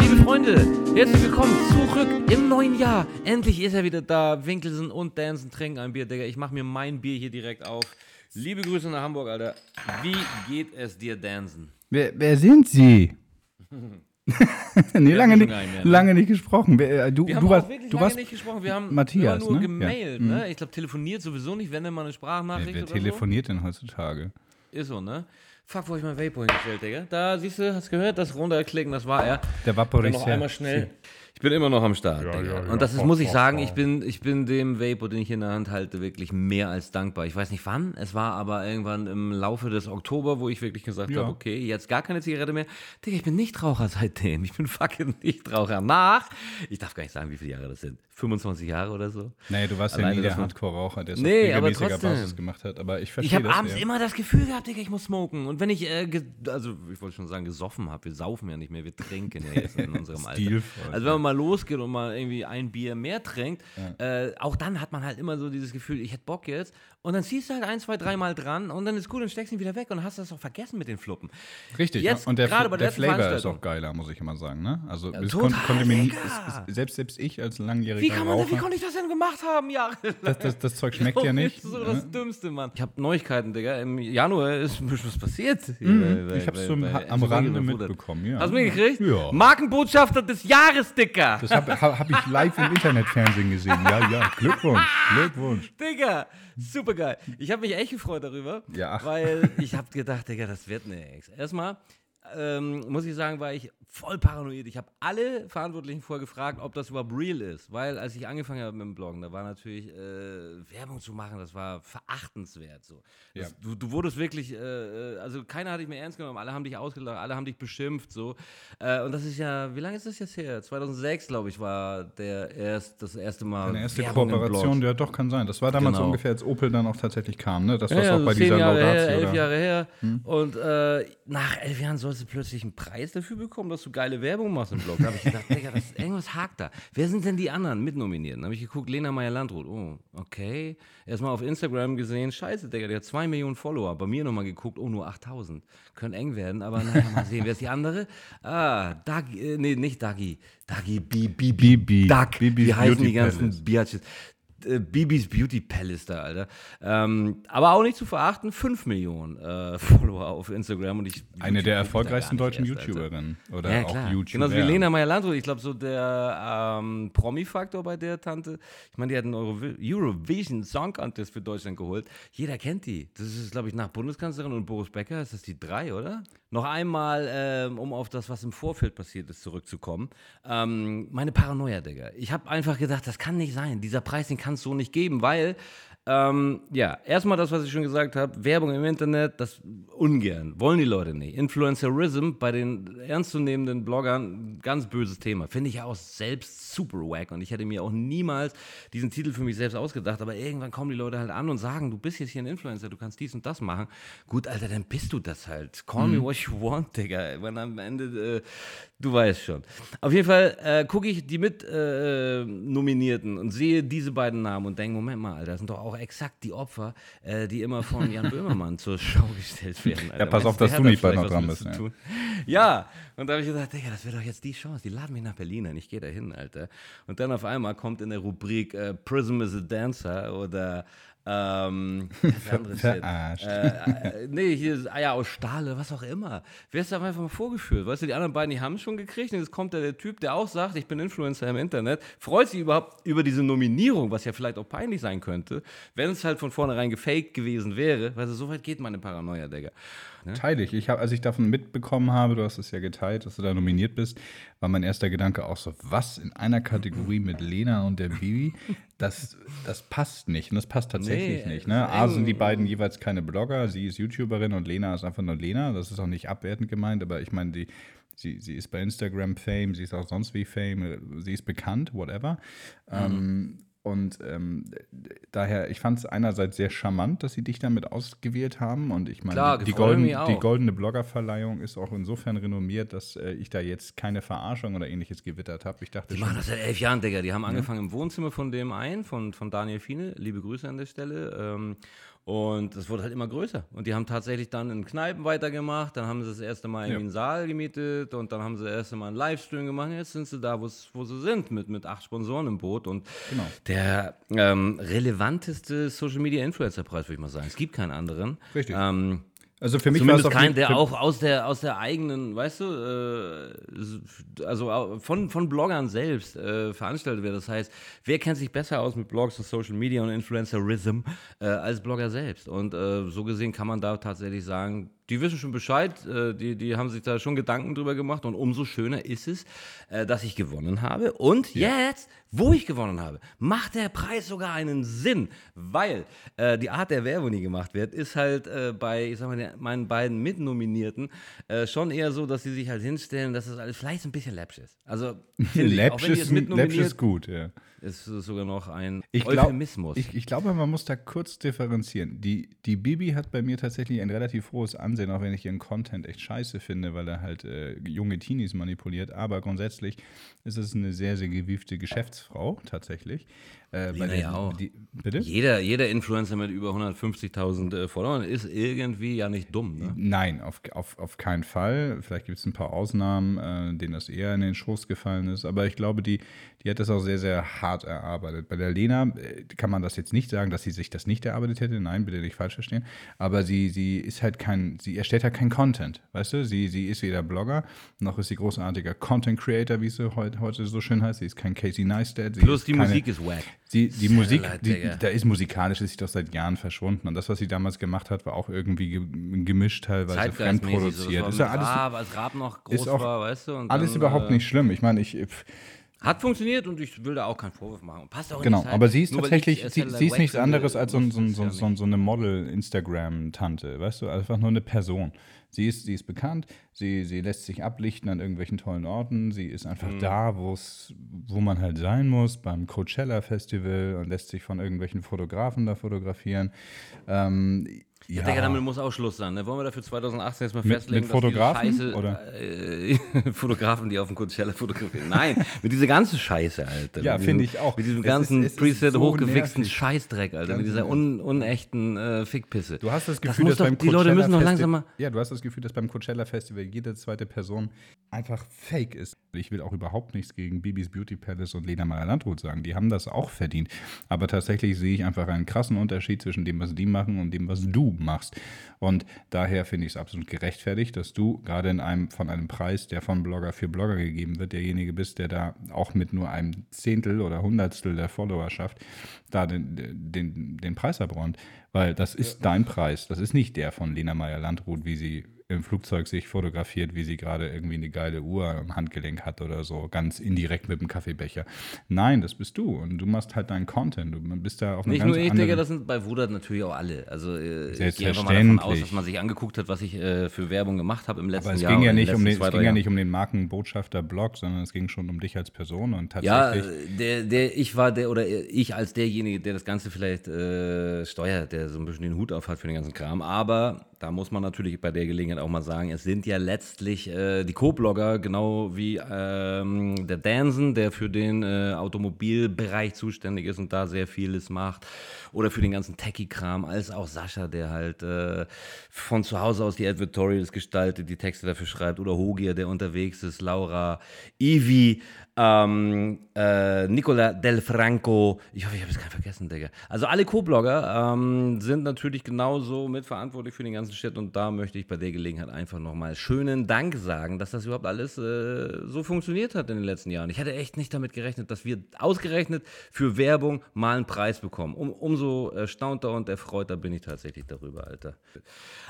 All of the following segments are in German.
liebe Freunde, herzlich willkommen zurück im neuen Jahr. Endlich ist er wieder da. Winkelsen und Dansen trinken ein Bier, Digga. Ich mach mir mein Bier hier direkt auf. Liebe Grüße nach Hamburg, Alter. Wie geht es dir, Dansen? Wer, wer sind Sie? nee, Wir lange nicht, mehr, ne? lange nicht gesprochen. Wer, äh, du, Wir du haben warst, auch wirklich du warst nicht gesprochen. Wir haben Matthias, nur ne? gemailt, Ja. ne? Ich glaube, telefoniert sowieso nicht, wenn dann mal eine wer, Sprachnachricht wer oder telefoniert denn heutzutage? so. Ist so, ne? Fuck, wo hab ich mein Vape hingestellt, Digga. Da, siehst du, hast gehört? Das runterklicken, das war er. Der Dann Vaporisär. noch einmal schnell. Ich bin immer noch am Start, Ja, Digga. ja, ja. Und das ist, muss ich sagen, ich bin, ich bin dem Vapor, den ich in der Hand halte, wirklich mehr als dankbar. Ich weiß nicht wann, es war aber irgendwann im Laufe des Oktober, wo ich wirklich gesagt Ja. habe, okay, jetzt gar keine Zigarette mehr. Digga, ich bin Nichtraucher seitdem. Ich bin fucking Nichtraucher. Nach, ich darf gar nicht sagen, wie viele Jahre das sind. 25 Jahre oder so. Nee, du warst ja Alleine nie der Hardcore-Raucher, der es Nee, auf regelmäßiger. Basis gemacht hat. Aber ich Ich verstehe habe das. abends ja. immer das Gefühl gehabt, Digga, ich muss smoken. Und wenn ich, äh, also ich wollte schon sagen, gesoffen habe, wir saufen ja nicht mehr, wir trinken ja jetzt in unserem Alter. Stilvoll, Also wenn man mal losgeht und mal irgendwie ein Bier mehr trinkt, äh, auch dann hat man halt immer so dieses Gefühl, ich hätte Bock jetzt. Und dann ziehst du halt ein, zwei, dreimal dran und dann ist gut und steckst ihn wieder weg und hast das auch vergessen mit den Fluppen. Richtig, Jetzt, und der, gerade bei der der Flavor ist auch geiler, muss ich immer sagen. Ne? Also es total, kon konnte mir nie, selbst, selbst ich als langjähriger Wie kann man wie konnte ich das denn gemacht haben, jahrelang? das, das, das Zeug schmeckt ja Das nicht. ist so ne? das Dümmste, Mann. Ich habe Neuigkeiten, Digga. Im Januar ist ein bisschen was passiert. Hier bei- ich so bei am Rande mitbekommen, ja. Hast du mitgekriegt? Ja. Markenbotschafter des Jahres, Dicker. Das habe hab ich live im Internetfernsehen gesehen. Ja, ja, Glückwunsch, Glückwunsch. Digga, super geil. Ich habe mich echt gefreut darüber, Ja, weil ich habe gedacht, Digga, das wird nix. Erstmal ähm, muss ich sagen, war ich voll paranoid. Ich habe alle Verantwortlichen vorher gefragt, ob das überhaupt real ist, weil als ich angefangen habe mit dem Bloggen, da war natürlich äh, Werbung zu machen, das war verachtenswert. So. Das, Ja. du, du wurdest wirklich, äh, äh, also keiner hat dich mehr ernst genommen, alle haben dich ausgelacht, alle haben dich beschimpft. So. Äh, und das ist ja, wie lange ist das jetzt her? 2006, glaube ich, war der erst, das erste Mal. Eine erste Werbung Kooperation, ja doch, kann sein. Das war damals Genau. ungefähr, als Opel dann auch tatsächlich kam, ne? Das, was Ja, ja, auch so bei zehn dieser Jahre her, Laudatio elf da- Hm. Jahre her. Und äh, nach elf Jahren sollst du plötzlich einen Preis dafür bekommen, dass du geile Werbung machst im Blog. Da habe ich gedacht, Digga, das, irgendwas hakt da. Wer sind denn die anderen Mitnominierten? Da habe ich geguckt, Lena Meyer-Landrut. Oh, okay. Erstmal auf Instagram gesehen, scheiße, Digga, der hat zwei Millionen Follower. Bei mir nochmal geguckt, oh, nur 8000. Könnte eng werden, aber naja, mal sehen. Wer ist die andere? Ah, Dagi, äh, nee, nicht Dagi. Dagi, Bi, Bi, Bi, Bibi. Duck. Bibis Wie heißen die ganzen. Biatches? Äh, Bibis Beauty Palace da, Alter. Ähm, aber auch nicht zu verachten, 5 Millionen äh, Follower auf Instagram. Und ich, Eine YouTube der erfolgreichsten deutschen erst. YouTuberinnen. Oder Ja, auch klar. YouTuber. Genauso wie Lena Meyer-Landrut. Ich glaube, so der ähm, Promi-Faktor bei der Tante. Ich meine, die hat einen Euro Eurovision Song Contest für Deutschland geholt. Jeder kennt die. Das ist, glaube ich, nach Bundeskanzlerin und Boris Becker ist das die drei, oder? Noch einmal, ähm, um auf das, was im Vorfeld passiert ist, zurückzukommen. Ähm, meine Paranoia, Digga. Ich habe einfach gedacht, das kann nicht sein. Dieser Preis, den kann es so nicht geben, weil ähm, ja, erstmal das, was ich schon gesagt habe, Werbung im Internet, das ungern, wollen die Leute nicht. Influencerism bei den ernstzunehmenden Bloggern, ganz böses Thema. Finde ich ja auch selbst super wack und ich hätte mir auch niemals diesen Titel für mich selbst ausgedacht, aber irgendwann kommen die Leute halt an und sagen, du bist jetzt hier ein Influencer, du kannst dies und das machen. Gut, Alter, dann bist du das halt. Call me what you want, Digga. Wenn am Ende, äh, du weißt schon. Auf jeden Fall äh, gucke ich die mit äh, Nominierten und sehe diese beiden Namen und denke, Moment mal, Alter, das sind doch auch exakt die Opfer, äh, die immer von Jan Böhmermann zur Schau gestellt werden. Alter. Ja, pass auf, dass du nicht bald noch dran bist, ja. Ja, und da habe ich gedacht, Digga, das wäre doch jetzt die Chance. Die laden mich nach Berlin ein, ich gehe da hin, Alter. Und dann auf einmal kommt in der Rubrik äh, Prism is a Dancer oder ähm, jetzt? Verarscht. Äh, äh, nee, hier ist Eier aus Stahle, was auch immer. Wer ist da einfach mal vorgeführt? Weißt du, die anderen beiden, die haben es schon gekriegt. Und jetzt kommt da der Typ, der auch sagt, ich bin Influencer im Internet, freut sich überhaupt über diese Nominierung, was ja vielleicht auch peinlich sein könnte, wenn es halt von vornherein gefaked gewesen wäre. Weißt du, so weit geht meine Paranoia, Digga. Teile ich. ich hab, als ich davon mitbekommen habe, du hast es ja geteilt, dass du da nominiert bist, war mein erster Gedanke auch so, was in einer Kategorie mit Lena und der Bibi, das, das passt nicht. Und das passt tatsächlich Nee, nicht. Ne? A eng. sind die beiden jeweils keine Blogger, sie ist YouTuberin und Lena ist einfach nur Lena. Das ist auch nicht abwertend gemeint, aber ich meine, die, sie, sie ist bei Instagram Fame, sie ist auch sonst wie Fame, sie ist bekannt, whatever. Ähm, und ähm, daher, ich fand es einerseits sehr charmant, dass sie dich damit ausgewählt haben. Und ich meine, Klar, die, die, Golden, die goldene Bloggerverleihung ist auch insofern renommiert, dass äh, ich da jetzt keine Verarschung oder ähnliches gewittert habe. Ich dachte Die schon, machen das seit elf Jahren, Digga. Die haben angefangen im Wohnzimmer von dem einen, von, von Daniel Fiene. Liebe Grüße an der Stelle. Ähm, Und es wurde halt immer größer. Und die haben tatsächlich dann in Kneipen weitergemacht. Dann haben sie das erste Mal irgendwie Ja. einen Saal gemietet und dann haben sie das erste Mal einen Livestream gemacht. Jetzt sind sie da, wo sie sind, mit, mit acht Sponsoren im Boot. Und Genau. der ähm, relevanteste Social Media Influencer Preis, würde ich mal sagen. Es gibt keinen anderen. Richtig. Ähm, Also für mich war es Zumindest auf kein, der auch aus der, aus der eigenen, weißt du, äh, also von, von Bloggern selbst äh, veranstaltet wird. Das heißt, wer kennt sich besser aus mit Blogs und Social Media und Influencerism äh, als Blogger selbst? Und äh, so gesehen kann man da tatsächlich sagen, die wissen schon Bescheid, äh, die, die haben sich da schon Gedanken drüber gemacht und umso schöner ist es, äh, dass ich gewonnen habe. Und jetzt, wo ich gewonnen habe, macht der Preis sogar einen Sinn, weil äh, die Art der Werbung, die gemacht wird, ist halt bei, ich sag mal, meinen beiden Mitnominierten schon eher so, dass sie sich halt hinstellen, dass das alles vielleicht ein bisschen läppsch ist. Also, mitnominiert, ist gut, ja. Ist sogar noch ein Ich, glaub, Euphemismus. ich, ich glaube, man muss da kurz differenzieren. Die, die Bibi hat bei mir tatsächlich ein relativ hohes Ansehen, auch wenn ich ihren Content echt scheiße finde, weil er halt äh, junge Teenies manipuliert. Aber grundsätzlich ist es eine sehr, sehr gewiefte Geschäftsfrau, tatsächlich. Äh, bei der- ja auch. Die, bitte? jeder, jeder Influencer mit über 150.000 äh, Followern ist irgendwie ja nicht dumm. Ne? Nein, auf, auf, auf keinen Fall. Vielleicht gibt es ein paar Ausnahmen, äh, denen das eher in den Schoß gefallen ist. Aber ich glaube, die, die hat das auch sehr, sehr hart erarbeitet. Bei der Lena äh, kann man das jetzt nicht sagen, dass sie sich das nicht erarbeitet hätte. Nein, bitte nicht falsch verstehen. Aber sie, sie ist halt kein, sie erstellt halt kein Content. Weißt du, sie, sie ist weder Blogger, noch ist sie großartiger Content Creator, wie sie heute, heute so schön heißt. Sie ist kein Casey Neistat. Plus die keine, Musik ist wack. Sie, die Musik, leid, die, da ist musikalisch, ist sie doch seit Jahren verschwunden. Und das, was sie damals gemacht hat, war auch irgendwie ge- gemischt, teilweise. So, fremdproduziert. das Ist ja alles, Raab, als Raab noch groß war, weißt du. Alles dann, überhaupt äh, nicht schlimm. Ich meine, ich, pff, Hat funktioniert und ich will da auch keinen Vorwurf machen. Passt auch in genau, aber sie ist tatsächlich, ich sie, sie ist nichts anderes als so, so, so, so, so eine Model-Instagram-Tante, weißt du, einfach nur eine Person. Sie ist, sie ist bekannt, sie, sie lässt sich ablichten an irgendwelchen tollen Orten, sie ist einfach Mhm. da, wo's, wo man halt sein muss, beim Coachella-Festival und lässt sich von irgendwelchen Fotografen da fotografieren. Ähm, Ja, ja, Digga, damit muss auch Schluss sein. Ne? Wollen wir dafür 2018 jetzt mal Mit- festlegen, mit Fotografen, Scheiße, oder? Äh, Fotografen, die auf dem Coachella fotografieren. Nein, mit dieser ganzen Scheiße, Alter. Ja, finde ich auch. Mit diesem Es ganzen ist- es ist Preset so hochgewichsten nervig. Scheißdreck, Alter. Ganz mit dieser un unechten äh, Fickpisse. Du hast das Das Gefühl, muss dass doch- beim die Leute müssen Coachella-Festi- langsam mal- Ja, du hast das Gefühl, dass beim Coachella Festival jede zweite Person einfach fake ist. Ich will auch überhaupt nichts gegen Bibis Beauty Palace und Lena Meyer Landrut sagen. Die haben das auch verdient. Aber tatsächlich sehe ich einfach einen krassen Unterschied zwischen dem, was die machen und dem, was du machst. Und daher finde ich es absolut gerechtfertigt, dass du gerade in einem von einem Preis, der von Blogger für Blogger gegeben wird, derjenige bist, der da auch mit nur einem Zehntel oder Hundertstel der Followerschaft da den, den, den Preis abräumt. Weil das ist dein Preis. Das ist nicht der von Lena Meyer Landrut, wie sie im Flugzeug sich fotografiert, wie sie gerade irgendwie eine geile Uhr am Handgelenk hat oder so, ganz indirekt mit dem Kaffeebecher. Nein, das bist du. Und du machst halt deinen Content. Du bist da auf einem Nicht nur ich. Digga, das sind bei Wudert natürlich auch alle. Also äh, ich gehe einfach mal davon aus, dass man sich angeguckt hat, was ich äh, für Werbung gemacht habe im letzten aber es Jahr. ging, ja nicht um den, es ging ja nicht um den Markenbotschafter-Blog, sondern es ging schon um dich als Person und Ja, tatsächlich. äh, der, der, ich war der, oder ich als derjenige, der das Ganze vielleicht äh, steuert, der so ein bisschen den Hut auf hat für den ganzen Kram. Aber da muss man natürlich bei der Gelegenheit auch mal sagen, es sind ja letztlich äh, die Co-Blogger, genau wie ähm, der Dansen, der für den äh, Automobilbereich zuständig ist und da sehr vieles macht. Oder für den ganzen Techie-Kram, als auch Sascha, der halt äh, von zu Hause aus die Advertorials gestaltet, die Texte dafür schreibt. Oder Hogia, der unterwegs ist, Laura, Ivi, ähm, äh, Nicola Del Franco, ich hoffe, ich habe es keinen vergessen, Digga. Also alle Co-Blogger ähm, sind natürlich genauso mitverantwortlich für den ganzen Shit und da möchte ich bei der Gelegenheit einfach nochmal schönen Dank sagen, dass das überhaupt alles äh, so funktioniert hat in den letzten Jahren. Ich hatte echt nicht damit gerechnet, dass wir ausgerechnet für Werbung mal einen Preis bekommen. Um, umso erstaunter und erfreuter bin ich tatsächlich darüber, Alter.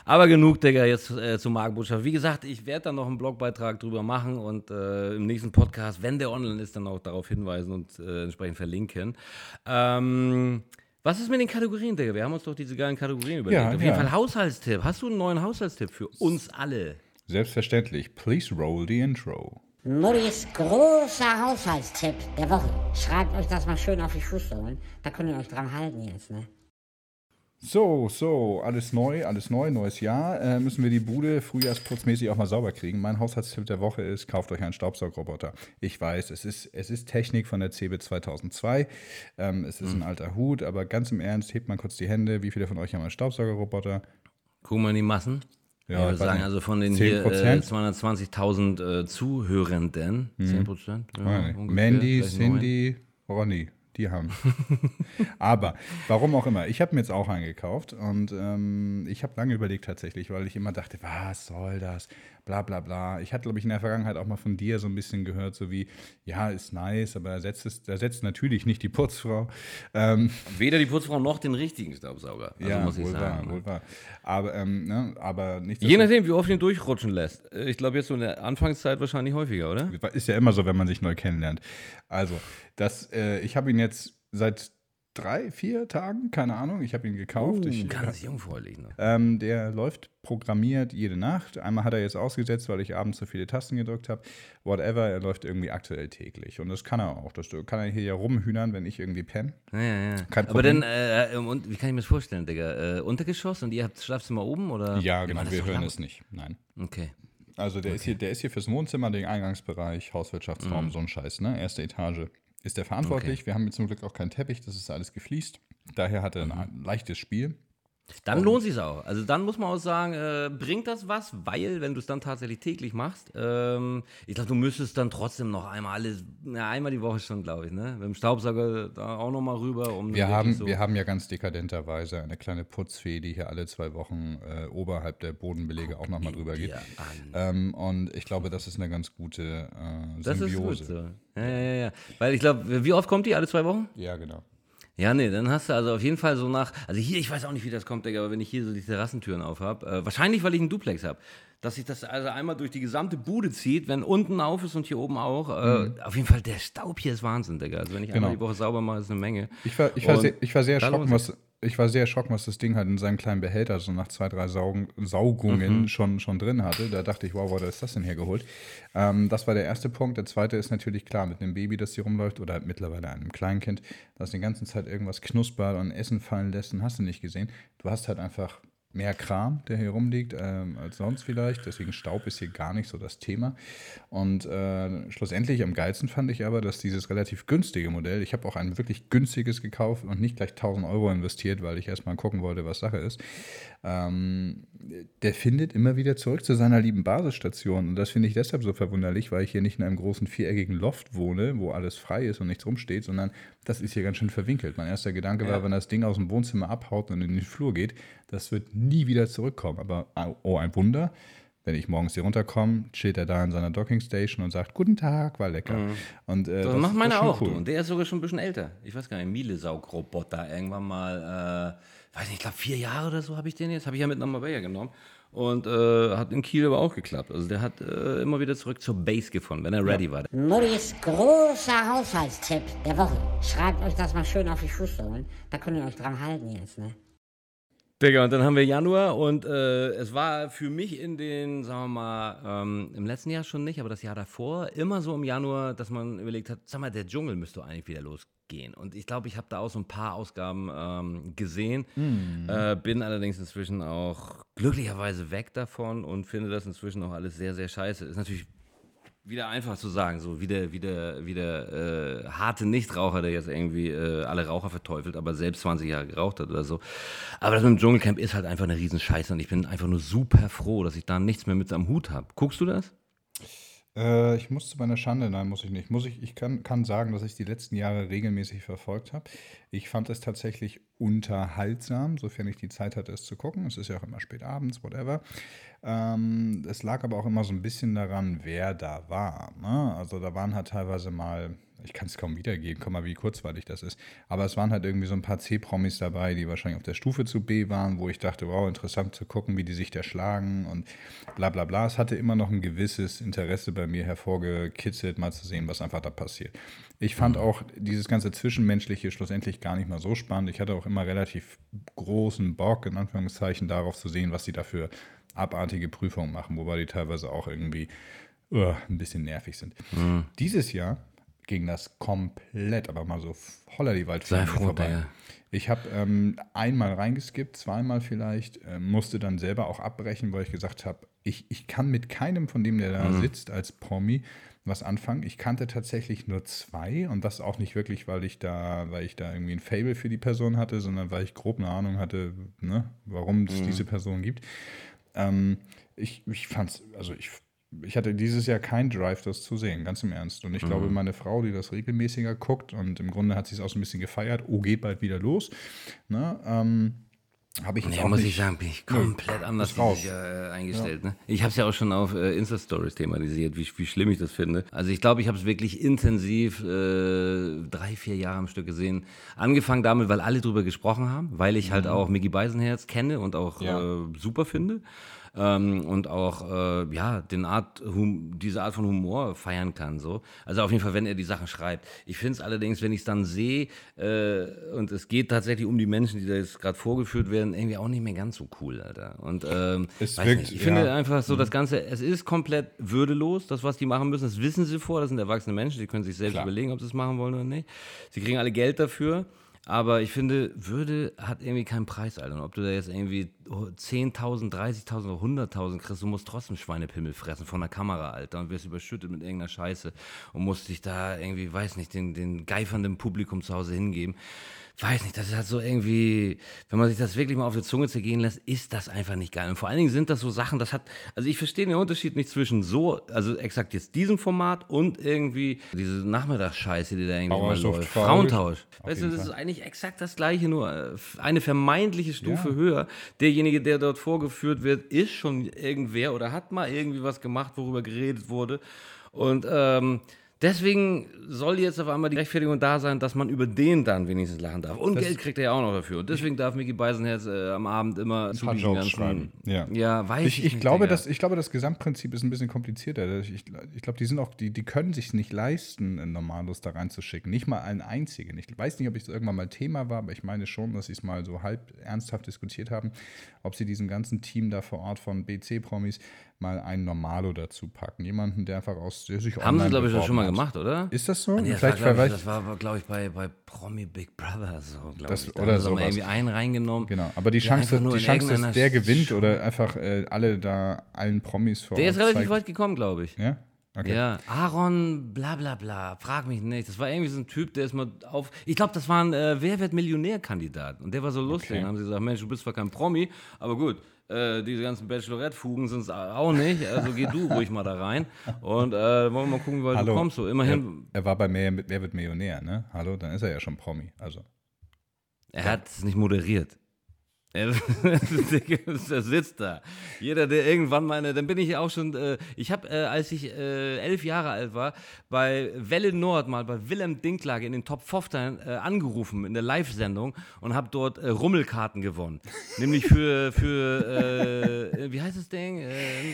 Aber genug, Digga, jetzt äh, zur Markenbotschaft. Wie gesagt, ich werde da noch einen Blogbeitrag drüber machen und äh, im nächsten Podcast, wenn der online ist, dann auch darauf hinweisen und äh, entsprechend verlinken. Ähm, was ist mit den Kategorien, Digga? Wir haben uns doch diese geilen Kategorien überlegt. Ja, Auf ja. jeden Fall Haushaltstipp. Hast du einen neuen Haushaltstipp für uns alle? Selbstverständlich. Please roll the intro. Muttis großer Haushaltstipp der Woche. Schreibt euch das mal schön auf die Fußsohlen. Da könnt ihr euch dran halten jetzt, ne? So, so, alles neu, alles neu, neues Jahr. Äh, müssen wir die Bude frühjahrsputzmäßig auch mal sauber kriegen. Mein Haushaltstipp der Woche ist, kauft euch einen Staubsaugerroboter. Ich weiß, es ist, es ist Technik von der CB 2002. Ähm, es ist ein alter Hut, aber ganz im Ernst, hebt mal kurz die Hände. Wie viele von euch haben einen Staubsaugerroboter? Gucken wir in die Massen. Ja, Ja, ich würde sagen, also von den hier 10%? äh, 220.000 äh, Zuhörenden, 10 Prozent. Ja, Mandy. Cindy, Ronny, die haben. Aber warum auch immer, ich habe mir jetzt auch eingekauft und ähm, ich habe lange überlegt tatsächlich, weil ich immer dachte, was soll das? Bla bla bla. Ich hatte, glaube ich, in der Vergangenheit auch mal von dir so ein bisschen gehört, so wie, ja, ist nice, aber ersetzt, es, ersetzt natürlich nicht die Putzfrau. Ähm, Weder die Putzfrau noch den richtigen Staubsauger. Also ja, muss ich wohl sagen. wahr, ne? wohl wahr. Aber, ähm, ne, aber nicht Je nachdem, wie oft ihn durchrutschen lässt. Äh, Ich glaube, jetzt so in der Anfangszeit wahrscheinlich häufiger, oder? Ist ja immer so, wenn man sich neu kennenlernt. Also, das, äh, ich habe ihn jetzt seit drei, vier Tagen, keine Ahnung, ich habe ihn gekauft. Uh, ich, ganz jungfräulich noch. ähm, der läuft programmiert jede Nacht. Einmal hat er jetzt ausgesetzt, weil ich abends zu viele Tasten gedrückt habe. Whatever, er läuft irgendwie aktuell täglich. Und das kann er auch. Das kann er hier ja rumhühnern, wenn ich irgendwie penne. Ja, ja, ja. Aber dann, äh, und wie kann ich mir das vorstellen, Digga? Äh, Untergeschoss und ihr habt das Schlafzimmer oben, oder? Ja, genau, wir so hören laut? es nicht. Nein. Okay. Also der, ist hier, der ist hier fürs Wohnzimmer, den Eingangsbereich, Mhm. Hauswirtschaftsraum, so ein Scheiß, ne? Erste Etage ist der verantwortlich. Wir haben jetzt zum Glück auch keinen Teppich, das ist alles gefliest. Daher hat er ein Mhm. leichtes Spiel. Dann lohnt sich auch. Also dann muss man auch sagen, äh, bringt das was, weil wenn du es dann tatsächlich täglich machst, ähm, ich glaube, du müsstest dann trotzdem noch einmal alles, ja, einmal die Woche schon, glaube ich, ne? Mit dem Staubsauger da auch noch mal rüber, um Wir haben, so wir haben ja ganz dekadenterweise eine kleine Putzfee, die hier alle zwei Wochen äh, oberhalb der Bodenbelege auch nochmal drüber geht. Ähm, und ich glaube, das ist eine ganz gute äh, Das ist gut Symbiose. so. Ja, ja, ja. Weil ich glaube, wie oft kommt die? Alle zwei Wochen? Ja, genau. Ja, nee, dann hast du also auf jeden Fall so nach, also hier, ich weiß auch nicht, wie das kommt, Digga, aber wenn ich hier so die Terrassentüren auf habe, äh, wahrscheinlich, weil ich einen Duplex habe, dass sich das also einmal durch die gesamte Bude zieht, wenn unten auf ist und hier oben auch. Äh, Auf jeden Fall, der Staub hier ist Wahnsinn, Digga. Also wenn ich einmal Mhm. Genau. die Woche sauber mache, ist eine Menge. Ich war, ich war, sehr, ich war sehr erschrocken, was, ich war sehr erschrocken, was das Ding halt in seinem kleinen Behälter so nach zwei, drei Saugen, Saugungen Mhm. schon, schon drin hatte. Da dachte ich, wow, wo ist das denn hergeholt? Ähm, das war der erste Punkt. Der zweite ist natürlich klar, mit einem Baby, das hier rumläuft, oder halt mittlerweile einem Kleinkind, das die ganze Zeit irgendwas knuspert und Essen fallen lässt und hast du nicht gesehen. Du hast halt einfach mehr Kram, der hier rumliegt, ähm, als sonst vielleicht. Deswegen Staub ist hier gar nicht so das Thema. Und äh, schlussendlich am geilsten fand ich aber, dass dieses relativ günstige Modell, ich habe auch ein wirklich günstiges gekauft und nicht gleich 1000 Euro investiert, weil ich erstmal gucken wollte, was Sache ist. Ähm, der findet immer wieder zurück zu seiner lieben Basisstation. Und das finde ich deshalb so verwunderlich, weil ich hier nicht in einem großen viereckigen Loft wohne, wo alles frei ist und nichts rumsteht, sondern das ist hier ganz schön verwinkelt. Mein erster Gedanke war, wenn das Ding aus dem Wohnzimmer abhaut und in den Flur geht, das wird nie wieder zurückkommen. Aber oh, ein Wunder. Wenn ich morgens hier runterkomme, chillt er da in seiner Dockingstation und sagt, guten Tag, war lecker. Und, äh, Das, macht ist- meine ist schon auch. cool. Du. Und der ist sogar schon ein bisschen älter. Ich weiß gar nicht, Mielesaugroboter. Irgendwann mal, äh, weiß nicht, ich glaube vier Jahre oder so habe ich den jetzt. Habe ich ja mit nach Marbella genommen. Und äh, hat in Kiel aber auch geklappt. Also der hat äh, immer wieder zurück zur Base gefunden, wenn er ready war. Muttis großer Haushaltstipp der Woche. Schreibt euch das mal schön auf die Fußsohlen. Da könnt ihr euch dran halten jetzt, ne? Digga, und dann haben wir Januar und äh, es war für mich in den, sagen wir mal, ähm, im letzten Jahr schon nicht, aber das Jahr davor, immer so im Januar, dass man überlegt hat, sag mal, der Dschungel müsste eigentlich wieder losgehen. Und ich glaube, ich habe da auch so ein paar Ausgaben ähm, gesehen, äh, bin allerdings inzwischen auch glücklicherweise weg davon und finde das inzwischen auch alles sehr, sehr scheiße. Ist natürlich wieder einfach zu sagen, so wie der, wie der, wie der äh, harte Nichtraucher, der jetzt irgendwie äh, alle Raucher verteufelt, aber selbst 20 Jahre geraucht hat oder so. Aber das mit dem Dschungelcamp ist halt einfach eine Riesenscheiße und ich bin einfach nur super froh, dass ich da nichts mehr mit am Hut habe. Guckst du das? Äh, ich muss zu meiner Schande, nein, muss ich nicht. Muss ich, ich kann, kann sagen, dass ich die letzten Jahre regelmäßig verfolgt habe. Ich fand es tatsächlich unterhaltsam, sofern ich die Zeit hatte, es zu gucken. Es ist ja auch immer spät abends, whatever. Ähm, es lag aber auch immer so ein bisschen daran, wer da war. Ne? Also da waren halt teilweise mal, ich kann es kaum wiedergeben, guck mal, wie kurzweilig das ist. Aber es waren halt irgendwie so ein paar C-Promis dabei, die wahrscheinlich auf der Stufe zu B waren, wo ich dachte, wow, interessant zu gucken, wie die sich da schlagen und bla bla bla. Es hatte immer noch ein gewisses Interesse bei mir hervorgekitzelt, mal zu sehen, was einfach da passiert. Ich fand auch dieses ganze Zwischenmenschliche schlussendlich gar nicht mal so spannend. Ich hatte auch immer relativ großen Bock, in Anführungszeichen, darauf zu sehen, was die da für abartige Prüfungen machen, wobei die teilweise auch irgendwie uh, ein bisschen nervig sind. Dieses Jahr ging das komplett, aber mal so holler die Sei froh, vorbei. Digga. Ich habe ähm, einmal reingeskippt, zweimal vielleicht, äh, musste dann selber auch abbrechen, weil ich gesagt habe, ich, ich kann mit keinem von dem, der da Mhm. sitzt als Promi, was anfangen. Ich kannte tatsächlich nur zwei und das auch nicht wirklich, weil ich da, weil ich da irgendwie ein Fable für die Person hatte, sondern weil ich grob eine Ahnung hatte, ne, warum Mhm. es diese Person gibt. Ähm, ich ich fand's, also ich, ich hatte dieses Jahr keinen Drive, das zu sehen, ganz im Ernst. Und ich glaube, Mhm. meine Frau, die das regelmäßiger guckt und im Grunde hat sie es auch so ein bisschen gefeiert, oh, geht bald wieder los. Ne, ähm, habe ich jetzt Nee, auch muss nicht, ich sagen, bin ich komplett anders raus. dieses Jahr äh, eingestellt. Ne? Ich habe es ja auch schon auf äh, Insta-Stories thematisiert, wie, wie schlimm ich das finde. Also ich glaube, ich habe es wirklich intensiv äh, drei, vier Jahre am Stück gesehen. Angefangen damit, weil alle drüber gesprochen haben, weil ich halt auch Mickey Beisenherz kenne und auch Mhm. Ja. äh, super finde. Ähm, und auch äh, ja den Art hum, diese Art von Humor feiern kann so. Also auf jeden Fall wenn er die Sachen schreibt. Ich finde es allerdings wenn ich es dann sehe äh, und es geht tatsächlich um die Menschen die da jetzt gerade vorgeführt werden irgendwie auch nicht mehr ganz so cool Alter. Und ähm, Es wirkt, nicht, ich finde ja. einfach so das Ganze es ist komplett würdelos das was die machen müssen. Das wissen sie vor das sind erwachsene Menschen die können sich selbst Klar. überlegen ob sie es machen wollen oder nicht. Sie kriegen alle Geld dafür aber ich finde, Würde hat irgendwie keinen Preis, Alter. Und ob du da jetzt irgendwie 10.000, 30.000 oder 100.000 kriegst, du musst trotzdem Schweinepimmel fressen von der Kamera, Alter. Und wirst überschüttet mit irgendeiner Scheiße. Und musst dich da irgendwie, weiß nicht, den, den geifernden Publikum zu Hause hingeben. Weiß nicht, das ist halt so irgendwie, wenn man sich das wirklich mal auf die Zunge zergehen lässt, ist das einfach nicht geil. Und vor allen Dingen sind das so Sachen, das hat, also ich verstehe den Unterschied nicht zwischen so, also exakt jetzt diesem Format und irgendwie diese Nachmittagsscheiße, die da irgendwie Bauersucht, läuft. Frau. Frauentausch. Weißt du, das ist Fall. eigentlich exakt das Gleiche, nur äh, eine vermeintliche Stufe Ja. höher. Derjenige, der dort vorgeführt wird, ist schon irgendwer oder hat mal irgendwie was gemacht, worüber geredet wurde. Und ähm, deswegen soll jetzt auf einmal die Rechtfertigung da sein, dass man über den dann wenigstens lachen darf. Und Geld kriegt er ja auch noch dafür. Und deswegen darf Mickey Beisenherz äh, am Abend immer zu paar diesen Jokes ganzen... schreiben. Ja. ja weiß ich, Ich, ich, nicht, glaube, das, ich glaube, das Gesamtprinzip ist ein bisschen komplizierter. Ich, ich glaube, die sind auch, die, die können sich nicht leisten, einen Normalos da reinzuschicken. Nicht mal einen einzigen. Ich weiß nicht, ob es irgendwann mal Thema war, aber ich meine schon, dass sie es mal so halb ernsthaft diskutiert haben, ob sie diesem ganzen Team da vor Ort von BC-Promis mal einen Normalo dazu packen. Jemanden, der einfach aus der sich Haben sie, glaube ich, das schon mal gemacht, oder? Ist das so? Nee, das Vielleicht war, glaube ich, das war, glaube ich, bei, bei Promi Big Brother so, glaube ich. Da oder haben sie mal sowas. irgendwie einen reingenommen. Genau, aber die Chance, die Chance dass der gewinnt oder einfach äh, alle da allen Promis vor Der ist relativ zeigt- weit gekommen, glaube ich. Ja? Okay. Ja, Aaron, bla bla bla, frag mich nicht. Das war irgendwie so ein Typ, der ist mal auf. Ich glaube, das war ein äh, Wer wird Millionär-Kandidat. Und der war so lustig. Okay. Dann haben sie gesagt: Mensch, du bist zwar kein Promi, aber gut, äh, diese ganzen Bachelorette-Fugen sind es auch nicht. Also geh du ruhig mal da rein. Und äh, wollen wir mal gucken, weil du Hallo. kommst. So, immerhin, Er, er war bei Wer, Wer wird Millionär, ne? Hallo, dann ist er ja schon Promi. Also. er hat es nicht moderiert. Er, er sitzt da. Jeder, der irgendwann meine, dann bin ich auch schon, äh, ich habe, äh, als ich äh, elf Jahre alt war, bei Welle Nord mal bei Willem Dinklage in den Top 15 äh, angerufen in der Live-Sendung und habe dort äh, Rummelkarten gewonnen. Nämlich für, für äh, wie heißt das Ding?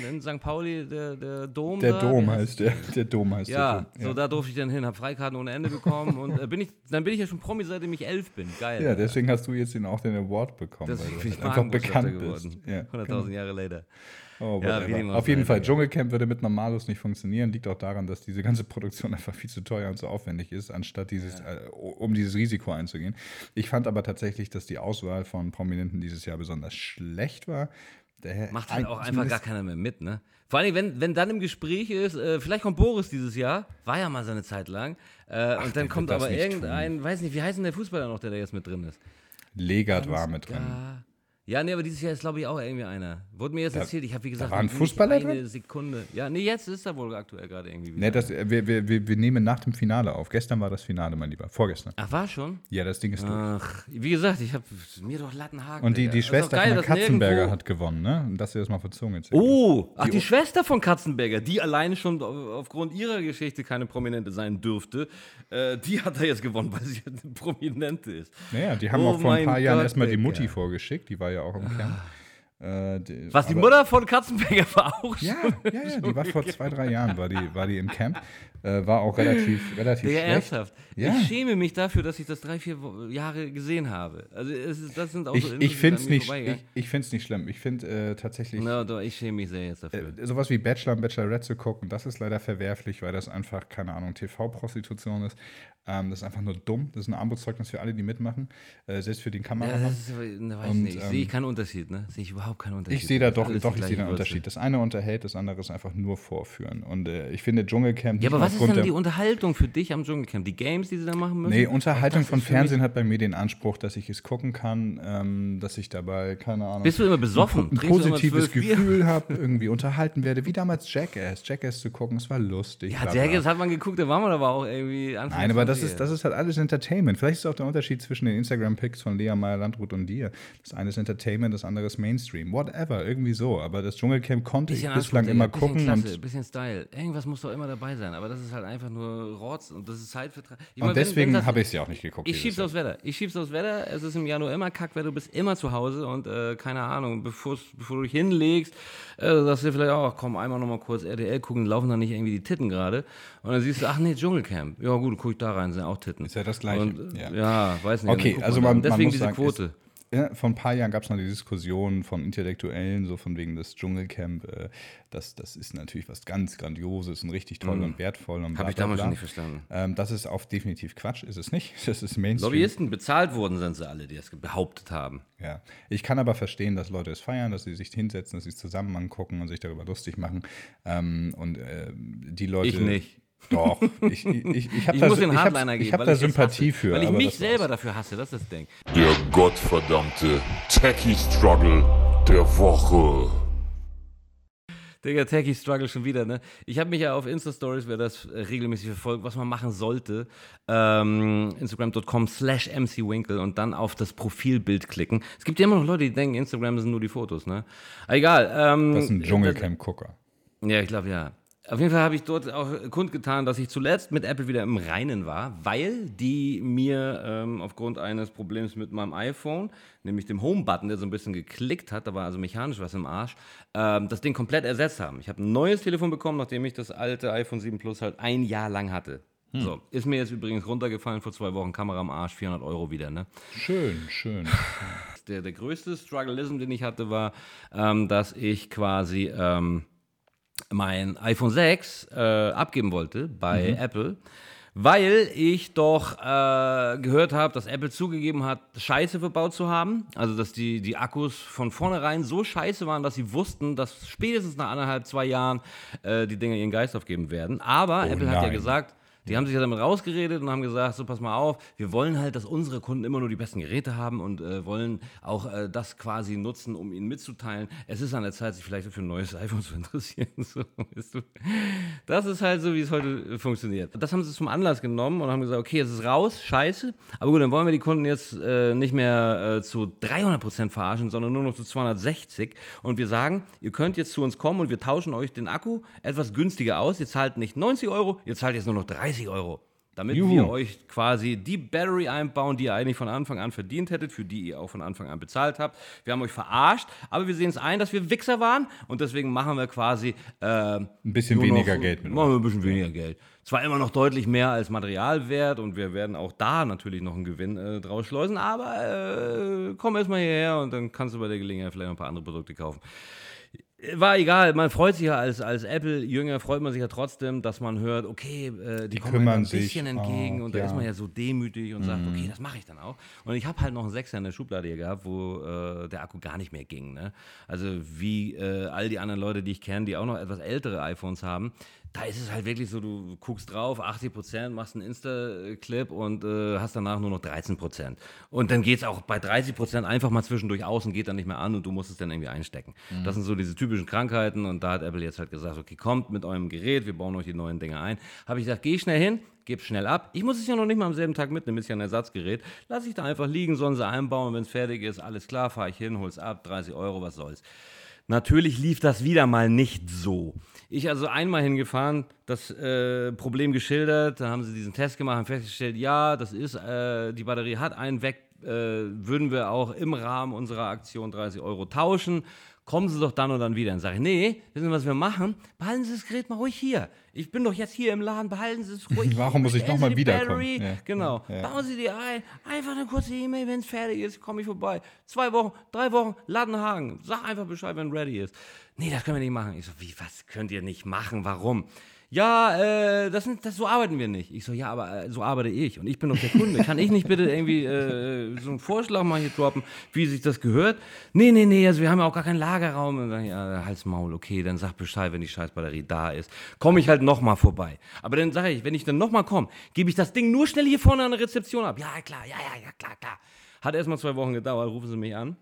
In, St. Pauli, der, der Dom. Der da? Dom heißt der. Der Dom heißt Ja, der. so da durfte ich dann hin, habe Freikarten ohne Ende bekommen und bin ich, dann bin ich ja schon Promi, seitdem ich elf bin. Geil. Ja, deswegen hast du jetzt den, auch den Award bekommen, Deswegen halt einfach bekannt geworden. Ja, 100.000 Jahre later. Oh, Ja, wie Auf jeden Fall. Dschungelcamp würde mit Normalos nicht funktionieren. Liegt auch daran, dass diese ganze Produktion einfach viel zu teuer und zu aufwendig ist, anstatt dieses, äh, um dieses Risiko einzugehen. Ich fand aber tatsächlich, dass die Auswahl von Prominenten dieses Jahr besonders schlecht war. Der Macht halt auch einfach gar keiner mehr mit, ne? Vor allem, wenn, wenn dann im Gespräch ist, äh, vielleicht kommt Boris dieses Jahr, war ja mal seine Zeit lang, äh, und der dann kommt aber irgendein, weiß nicht, wie heißt denn der Fußballer noch, der da jetzt mit drin ist? Legat war mit drin. Ja. Nee, aber dieses Jahr ist, glaube ich, auch irgendwie einer. Wurde mir jetzt erzählt, ich habe, wie gesagt, war ein nicht Fußballer eine drin? Sekunde. Ja, nee, jetzt ist er wohl aktuell gerade irgendwie wieder. Nee, das, äh, wir, wir, wir, nehmen nach dem Finale auf. Gestern war das Finale, mein Lieber. Vorgestern. Ach, war schon? Ja, das Ding ist durch. Ach, wie gesagt, ich habe mir doch Lattenhaken. Und die, die Das ist Schwester geil, von Katzenberger nirgendwo- hat gewonnen, ne? Und dass wir das mal vor Zunge jetzt Oh, ach, die, Schwester von Katzenberger, die alleine schon au- aufgrund ihrer Geschichte keine Prominente sein dürfte, äh, die hat er jetzt gewonnen, weil sie eine Prominente ist. Naja, die haben Oh auch vor ein paar Jahren Gott, erstmal die. Mutti vorgeschickt, die war ja auch im Camp. Äh, die, Was, die aber- Mutter von Katzenberger war auch Ja, schon? ja, ja, die war vor zwei, drei Jahren, war die, war die im Camp. Äh, war auch relativ, relativ Digga, schlecht. ernsthaft. Ja. Ich schäme mich dafür, dass ich das drei, vier Jahre gesehen habe. Also es ist, das sind auch Ich, so ich Infos, die finde es nicht, ich, ich find's nicht schlimm. Ich finde äh, tatsächlich, Na, doch, ich schäme mich sehr jetzt dafür. äh, sowas wie Bachelor und Bachelorette zu gucken, das ist leider verwerflich, weil das einfach, keine Ahnung, TV-Prostitution ist. Ähm, das ist einfach nur dumm. Das ist ein Armutszeugnis für alle, die mitmachen. Äh, selbst für den ja, Kameramann. das ist, ne, weiß ich Und, nicht. Ich ähm, sehe keinen Unterschied, ne? Sehe ich überhaupt keinen Unterschied. Ich sehe da doch, doch ich sehe einen. Unterschied. Das eine unterhält, das andere ist einfach nur vorführen. Und äh, ich finde Dschungelcamp Ja, aber nur was ist denn die Unterhaltung für dich am Dschungelcamp? Die Games, die sie da machen müssen? Nee, Unterhaltung von Fernsehen hat bei mir den Anspruch, dass ich es gucken kann, ähm, dass ich dabei, keine Ahnung, Bist du immer besoffen? ein, immer positives? Gefühl habe, irgendwie unterhalten werde, wie damals Jackass. Jackass zu gucken, es war lustig. Ja. Jackass hat man geguckt, da waren wir aber auch irgendwie Anfang Nein, aber das 20. ist, das ist halt alles Entertainment. Vielleicht ist auch der Unterschied zwischen den Instagram-Pics von Lea Meyer-Landrut und dir. Das eine ist Entertainment, das andere ist Mainstream. Whatever, irgendwie so. Aber das Dschungelcamp konnte ich bislang immer gucken. Klasse, und bisschen Style. Irgendwas muss doch immer dabei sein, aber das ist halt einfach nur Rotz und das ist Zeitvertrag. Ich und wenn- deswegen das- habe ich es ja auch nicht geguckt. Ich schieb's aufs Wetter. Ich schieb's aufs Wetter. Es ist im Januar immer Kackwetter. Du bist immer zu Hause und äh, keine Ahnung, bevor du dich hinlegst, äh, sagst du vielleicht auch, komm, einmal nochmal kurz RTL gucken, laufen da nicht irgendwie die Titten gerade. Und dann siehst du, ach nee, Dschungelcamp. Ja gut, guck ich da rein, sind auch Titten. Ist ja das Gleiche, Und, äh, ja. ja. weiß nicht. Okay, also man- Deswegen muss diese sagen, Quote. Ja, vor ein paar Jahren gab es noch die Diskussion von Intellektuellen, so von wegen des Dschungelcamp. Äh, das, das ist natürlich was ganz Grandioses und richtig toll und wertvoll. und Habe ich damals schon nicht verstanden. Ähm, das ist auf definitiv Quatsch, ist es nicht. Das ist Mainstream. Lobbyisten bezahlt worden sind sie alle, die das behauptet haben. Ja. Ich kann aber verstehen, dass Leute es feiern, dass sie sich hinsetzen, dass sie es zusammen angucken und sich darüber lustig machen. Ähm, und äh, die Leute. Ich nicht. Doch, ich, ich, ich, ich habe da, muss den ich hab, Hardliner geben. ich hab weil da Sympathie hasse. für. Weil ich mich selber war's. dafür hasse, das ist das Ding. Der gottverdammte Techie Struggle der Woche. Digga, Techie Struggle schon wieder, ne? Ich habe mich ja auf Insta-Stories, wer das äh, regelmäßig verfolgt, was man machen sollte, ähm, instagram.com slash mcwinkle und dann auf das Profilbild klicken. Es gibt ja immer noch Leute, die denken, Instagram sind nur die Fotos, ne? Aber egal. Ähm, Das ist ein Dschungelcamp-Gucker. ja, ich glaube ja. Auf jeden Fall habe ich dort auch kundgetan, dass ich zuletzt mit Apple wieder im Reinen war, weil die mir ähm, aufgrund eines Problems mit meinem iPhone, nämlich dem Home-Button, der so ein bisschen geklickt hat, da war also mechanisch was im Arsch, ähm, das Ding komplett ersetzt haben. Ich habe ein neues Telefon bekommen, nachdem ich das alte iPhone 7 Plus halt ein Jahr lang hatte. So, ist mir jetzt übrigens runtergefallen vor zwei Wochen, Kamera am Arsch, 400 Euro wieder, ne? Schön, schön. der, der größte Struggleism, den ich hatte, war, ähm, dass ich quasi ähm, mein iPhone 6 äh, abgeben wollte bei Apple, weil ich doch äh, gehört habe, dass Apple zugegeben hat, Scheiße verbaut zu haben. Also, dass die, die Akkus von vornherein so scheiße waren, dass sie wussten, dass spätestens nach anderthalb, zwei Jahren äh, die Dinger ihren Geist aufgeben werden. Aber Apple hat ja nein. gesagt, die haben sich ja damit rausgeredet und haben gesagt, so pass mal auf, wir wollen halt, dass unsere Kunden immer nur die besten Geräte haben und äh, wollen auch äh, das quasi nutzen, um ihnen mitzuteilen. Es ist an der Zeit, sich vielleicht für ein neues iPhone zu interessieren. So, weißt du? Das ist halt so, wie es heute äh, funktioniert. Das haben sie zum Anlass genommen und haben gesagt, okay, es ist raus, scheiße. Aber gut, dann wollen wir die Kunden jetzt äh, nicht mehr äh, zu 300% verarschen, sondern nur noch zu 260. Und wir sagen, ihr könnt jetzt zu uns kommen und wir tauschen euch den Akku etwas günstiger aus. Ihr zahlt nicht 90 Euro, ihr zahlt jetzt nur noch 30 Euro. Damit Juhu. wir euch quasi die Battery einbauen, die ihr eigentlich von Anfang an verdient hättet, für die ihr auch von Anfang an bezahlt habt. Wir haben euch verarscht, aber wir sehen es ein, dass wir Wichser waren und deswegen machen wir quasi äh, Ein bisschen weniger noch, Geld mit Machen wir ein bisschen weniger Geld. Zwar immer noch deutlich mehr als Materialwert und wir werden auch da natürlich noch einen Gewinn äh, draus schleusen, aber äh, komm erstmal hierher und dann kannst du bei der Gelegenheit vielleicht ein paar andere Produkte kaufen. War egal, man freut sich ja als, als Apple-Jünger, freut man sich ja trotzdem, dass man hört, okay, äh, die, kommen kümmern einem ein sich. bisschen entgegen Oh, und da ja. ist man ja so demütig und sagt, okay, das mache ich dann auch. Und ich habe halt noch einen Sechser in der Schublade hier gehabt, wo äh, der Akku gar nicht mehr ging. Ne? Also wie äh, all die anderen Leute, die ich kenne, die auch noch etwas ältere iPhones haben, da ist es halt wirklich so, du guckst drauf, 80%, machst einen Insta-Clip und äh, hast danach nur noch 13%. Und dann geht es auch bei 30% einfach mal zwischendurch aus und geht dann nicht mehr an und du musst es dann irgendwie einstecken. Das sind so diese typischen Krankheiten und da hat Apple jetzt halt gesagt, okay, kommt mit eurem Gerät, wir bauen euch die neuen Dinge ein. Habe ich gesagt, geh schnell hin, gib schnell ab. Ich muss es ja noch nicht mal am selben Tag mitnehmen, ist ja ein Ersatzgerät. Lass ich da einfach liegen, sollen sie einbauen, wenn es fertig ist, alles klar, fahre ich hin, hol's ab, 30 Euro, was soll's. Natürlich lief das wieder mal nicht so. Ich also einmal hingefahren, das äh, Problem geschildert, da haben sie diesen Test gemacht, haben festgestellt, ja, das ist, äh, die Batterie hat einen Weg, äh, würden wir auch im Rahmen unserer Aktion 30 Euro tauschen. Kommen Sie doch dann und dann wieder. Dann sage ich, nee, wissen Sie, was wir machen? Behalten Sie das Gerät mal ruhig hier. Ich bin doch jetzt hier im Laden, behalten Sie es ruhig. Warum muss ich Stellen noch Sie mal die wiederkommen? Ja. Genau. Ja. Bauen Sie die ein. Einfach eine kurze E-Mail, wenn es fertig ist, komme ich vorbei. Zwei Wochen, drei Wochen, Ladenhagen. Sag einfach Bescheid, wenn ready ist. Nee, das können wir nicht machen. Ich so, wie, was könnt ihr nicht machen? Warum? Ja, äh, das, sind, das so arbeiten wir nicht. Ich so, ja, aber äh, so arbeite ich und ich bin doch der Kunde. Kann ich nicht bitte irgendwie äh, so einen Vorschlag mal hier droppen, wie sich das gehört? Nee, nee, nee, also wir haben ja auch gar keinen Lagerraum. Und dann, ja, Hals Maul, okay, dann sag Bescheid, wenn die Scheißbatterie da ist. Komme ich halt nochmal vorbei. Aber dann sage ich, wenn ich dann nochmal komme, gebe ich das Ding nur schnell hier vorne an der Rezeption ab. Ja, klar, ja, ja, ja, klar, klar. Hat erstmal zwei Wochen gedauert, rufen Sie mich an.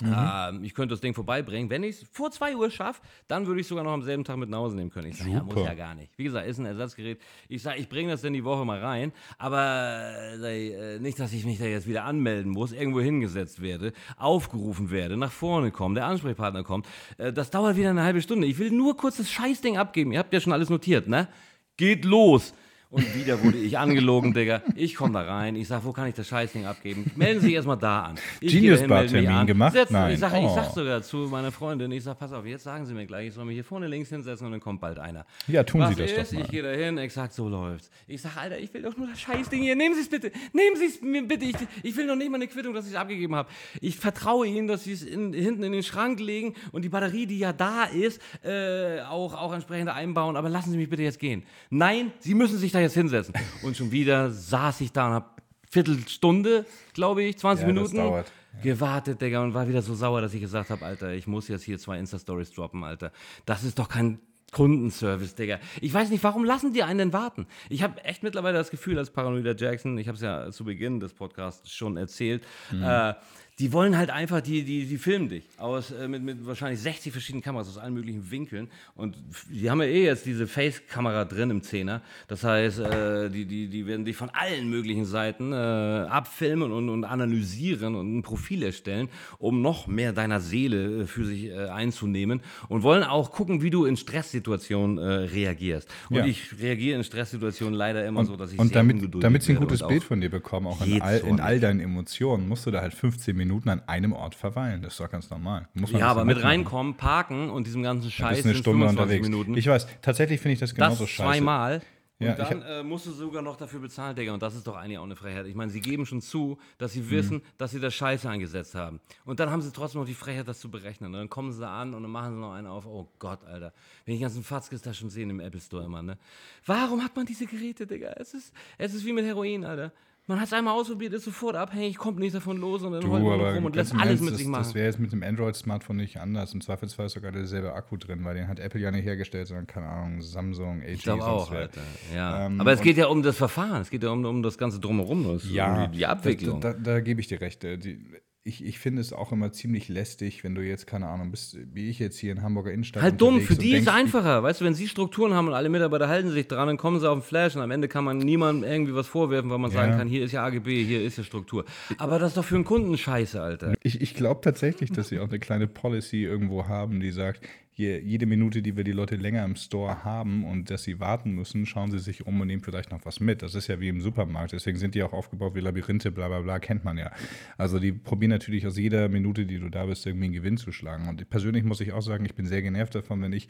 Ähm, ich könnte das Ding vorbeibringen. Wenn ich es vor 2 Uhr schaffe, dann würde ich sogar noch am selben Tag mit nach Hause nehmen können. Ich sage, ja, muss ja gar nicht. Wie gesagt, ist ein Ersatzgerät. Ich sage, ich bringe das dann die Woche mal rein, aber äh, nicht, dass ich mich da jetzt wieder anmelden muss, irgendwo hingesetzt werde, aufgerufen werde, nach vorne kommen, der Ansprechpartner kommt. Äh, das dauert wieder eine halbe Stunde. Ich will nur kurz das Scheißding abgeben. Ihr habt ja schon alles notiert, ne? Geht los. Und wieder wurde ich angelogen, Digga. Ich komme da rein, ich sag, wo kann ich das Scheißding abgeben? Melden Sie sich erstmal da an. Ich Genius Bar-Termin an. gemacht? Setz- Nein. Ich sag, ich Oh. sag sogar zu meiner Freundin, ich sag, pass auf, jetzt sagen Sie mir gleich, ich soll mich hier vorne links hinsetzen und dann kommt bald einer. Ja, tun Was Sie das doch ist? mal. Ich gehe da hin, exakt so läuft's. Ich sag, Alter, ich will doch nur das Scheißding hier. Nehmen Sie es bitte. Nehmen Sie es mir bitte. Ich, ich will noch nicht mal eine Quittung, dass ich es abgegeben habe. Ich vertraue Ihnen, dass Sie es in, hinten in den Schrank legen und die Batterie, die ja da ist, äh, auch, auch entsprechend einbauen. Aber lassen Sie mich bitte jetzt gehen. Nein, Sie müssen sich da jetzt hinsetzen. Und schon wieder saß ich da und hab Viertelstunde, glaube ich, 20 Ja, Minuten dauert. gewartet, Digga, und war wieder so sauer, dass ich gesagt habe, Alter, ich muss jetzt hier zwei Insta-Stories droppen, Alter. Das ist doch kein Kundenservice, Digga. Ich weiß nicht, warum lassen die einen denn warten? Ich habe echt mittlerweile das Gefühl, als Paranoida Jackson, ich habe es ja zu Beginn des Podcasts schon erzählt, äh, die wollen halt einfach, die, die, die filmen dich aus, äh, mit, mit wahrscheinlich 60 verschiedenen Kameras aus allen möglichen Winkeln. Und die haben ja eh jetzt diese Face-Kamera drin im Zehner. Das heißt, äh, die, die, die werden dich von allen möglichen Seiten äh, abfilmen und, und analysieren und ein Profil erstellen, um noch mehr deiner Seele äh, für sich äh, einzunehmen. Und wollen auch gucken, wie du in Stresssituationen äh, reagierst. Und Ja. ich reagiere in Stresssituationen leider immer so, dass ich Und sehr damit, ungeduldig damit sie ein gutes und Bild von dir bekommen, auch in all, in all deinen Emotionen, musst du da halt 15 Minuten an einem Ort verweilen. Das ist doch ganz normal. Ja, das aber mit machen. reinkommen, parken und diesem ganzen Scheiß bist eine Stunde 25 unterwegs. Minuten. Ich weiß, tatsächlich finde ich das das genauso scheiße. zweimal. Und Ja, dann äh, musst du sogar noch dafür bezahlen, Digga. Und das ist doch eigentlich auch eine Frechheit. Ich meine, sie geben schon zu, dass sie wissen, Mhm. dass sie das Scheiße eingesetzt haben. Und dann haben sie trotzdem noch die Frechheit, das zu berechnen. Und dann kommen sie da an und dann machen sie noch einen auf. Oh Gott, Alter. Wenn ich die ganzen Fatzkes da schon sehen im Apple Store immer, ne? Warum hat man diese Geräte, Digga? Es ist, es ist wie mit Heroin, Alter. Man hat es einmal ausprobiert, ist sofort abhängig, kommt nicht davon los und dann Du, man aber rum und lässt alles mit das, sich machen. Das wäre jetzt mit dem Android-Smartphone nicht anders. Im Zweifelsfall ist sogar derselbe Akku drin, weil den hat Apple ja nicht hergestellt, sondern keine Ahnung, Samsung, LG, Ich glaube auch, wer. Alter. Ja. Ähm, Aber es geht ja um das Verfahren, es geht ja um, um das ganze Drumherum, das, Ja, um die, die Abwicklung. Da, da, da gebe ich dir recht. Äh, Die, ich, ich finde es auch immer ziemlich lästig, wenn du jetzt, keine Ahnung, bist, wie ich jetzt hier in Hamburger Innenstadt. halt dumm, für die ist denkst, einfacher. Weißt du, wenn sie Strukturen haben und alle Mitarbeiter halten sich dran, dann kommen sie auf den Flash und am Ende kann man niemandem irgendwie was vorwerfen, weil man sagen Ja. kann, hier ist ja AGB, hier ist ja Struktur. Aber das ist doch für einen Kunden scheiße, Alter. Ich, ich glaube tatsächlich, dass sie auch eine kleine Policy irgendwo haben, die sagt, je, jede Minute, die wir die Leute länger im Store haben und dass sie warten müssen, schauen sie sich um und nehmen vielleicht noch was mit. Das ist ja wie im Supermarkt. Deswegen sind die auch aufgebaut wie Labyrinthe, bla bla bla, kennt man ja. Also die probieren natürlich aus jeder Minute, die du da bist, irgendwie einen Gewinn zu schlagen. Und persönlich muss ich auch sagen, ich bin sehr genervt davon, wenn ich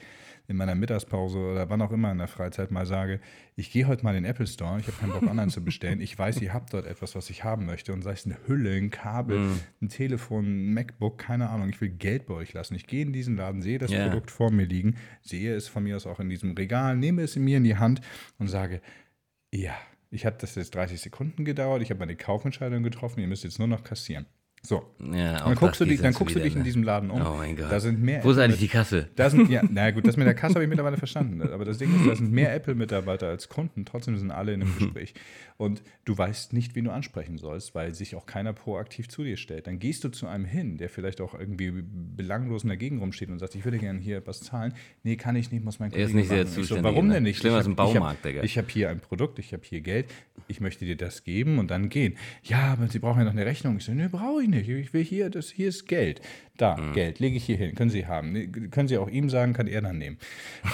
in meiner Mittagspause oder wann auch immer in der Freizeit mal sage, ich gehe heute mal in den Apple Store, ich habe keinen Bock online zu bestellen. Ich weiß, ihr habt dort etwas, was ich haben möchte. Und sei es eine Hülle, ein Kabel, Mhm. ein Telefon, ein MacBook, keine Ahnung. Ich will Geld bei euch lassen. Ich gehe in diesen Laden, sehe das Ja. Produkt vor mir liegen, sehe es von mir aus auch in diesem Regal, nehme es in mir in die Hand und sage, ja, ich habe das jetzt 30 Sekunden gedauert, ich habe meine Kaufentscheidung getroffen, ihr müsst jetzt nur noch kassieren. So. Ja, Dann guckst, du, dich, dann guckst du dich in ne? diesem Laden um. Oh mein Gott. Da sind mehr Wo ist eigentlich die Kasse? da sind, ja, na gut, das mit der Kasse habe ich mittlerweile verstanden. Aber das Ding ist, da sind mehr Apple-Mitarbeiter als Kunden. Trotzdem sind alle in einem Gespräch. Und du weißt nicht, wen du ansprechen sollst, weil sich auch keiner proaktiv zu dir stellt. Dann gehst du zu einem hin, der vielleicht auch irgendwie belanglos in der Gegend rumsteht und sagt, ich würde gerne hier was zahlen. Nee, kann ich nicht, muss mein Er ist Kollege nicht machen. Ich so, warum denn nicht? Schlimmer Ich als hab- hab- Baumarkt, Digga. Ich habe hier ein Produkt, ich habe hier Geld, ich möchte dir das geben und dann gehen. Ja, aber Sie brauchen ja noch eine Rechnung. Ich so, nee, brauche ich nicht. Ich will hier, das hier ist Geld. Da, Geld, lege ich hier hin. Können Sie haben. Können Sie auch ihm sagen, kann er dann nehmen.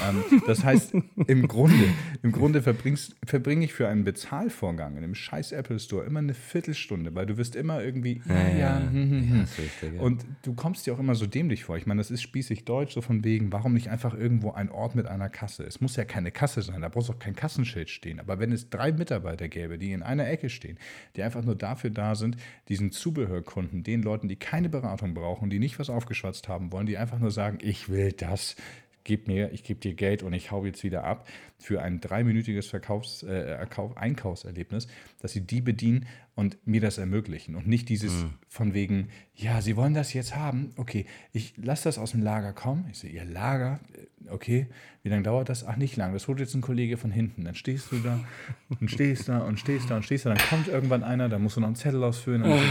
ähm, das heißt, im Grunde, im Grunde verbringe ich für einen Bezahlvorgang in einem scheiß Apple Store immer eine Viertelstunde, weil du wirst immer irgendwie, ja, ja, hm, hm, hm. ist richtig, ja. Und du kommst dir auch immer so dämlich vor. Ich meine, das ist spießig deutsch, so von wegen, warum nicht einfach irgendwo ein Ort mit einer Kasse? Es muss ja keine Kasse sein, da brauchst du auch kein Kassenschild stehen. Aber wenn es drei Mitarbeiter gäbe, die in einer Ecke stehen, die einfach nur dafür da sind, diesen Zubehörkunden, den Leuten, die keine Beratung brauchen, die nicht was aufgeschwatzt haben wollen, die einfach nur sagen, ich will das, gib mir, ich gebe dir Geld und ich hau jetzt wieder ab für ein dreiminütiges Verkaufs-, äh, Einkaufserlebnis, dass sie die bedienen und mir das ermöglichen und nicht dieses von wegen, ja, sie wollen das jetzt haben, okay, ich lasse das aus dem Lager kommen. Ich sehe, ihr Lager, Äh, okay, wie lange dauert das? Ach, nicht lang, das holt jetzt ein Kollege von hinten. Dann stehst du da und stehst da und stehst da und stehst da, dann kommt irgendwann einer, da musst du noch einen Zettel ausfüllen. Und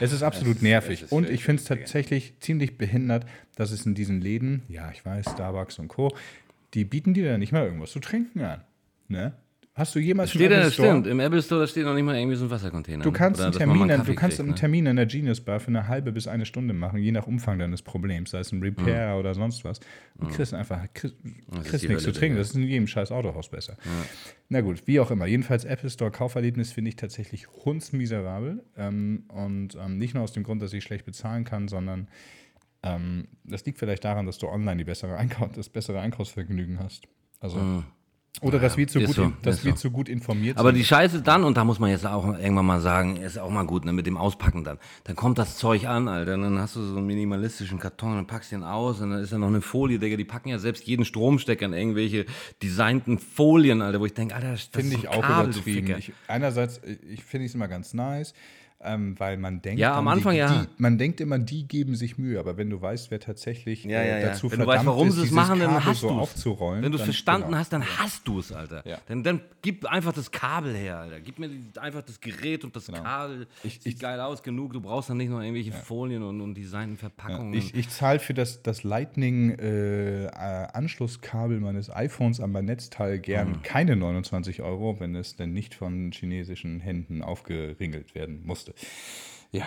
es ist absolut nervig. und ich finde es tatsächlich ziemlich behindert, dass es in diesen Läden, ja, ich weiß, Starbucks und Co., die bieten dir ja nicht mal irgendwas zu trinken an. Ne? Hast du jemals Steht im Apple Store- stimmt. Im Apple Store da steht noch nicht mal irgendwie so ein Wassercontainer. Du kannst, Oder einen Termin, Kaffee du kannst kriegt, einen ne? Termin in der Genius Bar für eine halbe bis eine Stunde machen, je nach Umfang deines Problems, sei es ein Repair oder sonst was. Und kriegst einfach kriegst, kriegst nichts zu trinken. Das ist in jedem scheiß Autohaus besser. Na gut, wie auch immer. Jedenfalls Apple Store Kauferlebnis finde ich tatsächlich hundsmiserabel. Ähm, und ähm, nicht nur aus dem Grund, dass ich schlecht bezahlen kann, sondern ähm, das liegt vielleicht daran, dass du online die bessere Einkau das bessere Einkaufsvergnügen hast. Also, Oder dass wir, zu gut, so, dass wir so. zu gut informiert Aber sind. die Scheiße dann, und da muss man jetzt auch irgendwann mal sagen, ist auch mal gut, ne, mit dem Auspacken dann. Dann kommt das Zeug an, Alter, und dann hast du so einen minimalistischen Karton, dann packst du den aus, und dann ist da noch eine Folie, Digga, die packen ja selbst jeden Stromstecker in irgendwelche designten Folien, Alter, wo ich denke, Alter, das Finde ich auch Kabel, übertrieben. Ich, einerseits, äh, ich finde es immer ganz nice, ähm, weil man denkt, Ja, am Anfang die, ja. Die, man denkt immer, die geben sich Mühe, aber wenn du weißt, wer tatsächlich Ja, äh, ja, ja. dazu Wenn du verdammt weißt, warum ist, sie es dieses machen, dann Kabel hast so du es. aufzurollen. Wenn du es verstanden genau. hast, dann hast du es, Alter. Ja. Dann, dann gib einfach das Kabel her, Alter. Gib mir einfach das Gerät und das Kabel. Genau. Ich- Sieht geil aus genug. Du brauchst dann nicht noch irgendwelche Folien und, und designten Verpackungen. Ich, ich zahle für das, das Lightning-Anschlusskabel meines iPhones an mein Netzteil Mhm. gern keine 29 Euro, wenn es denn nicht von chinesischen Händen aufgeringelt werden musste. Ja,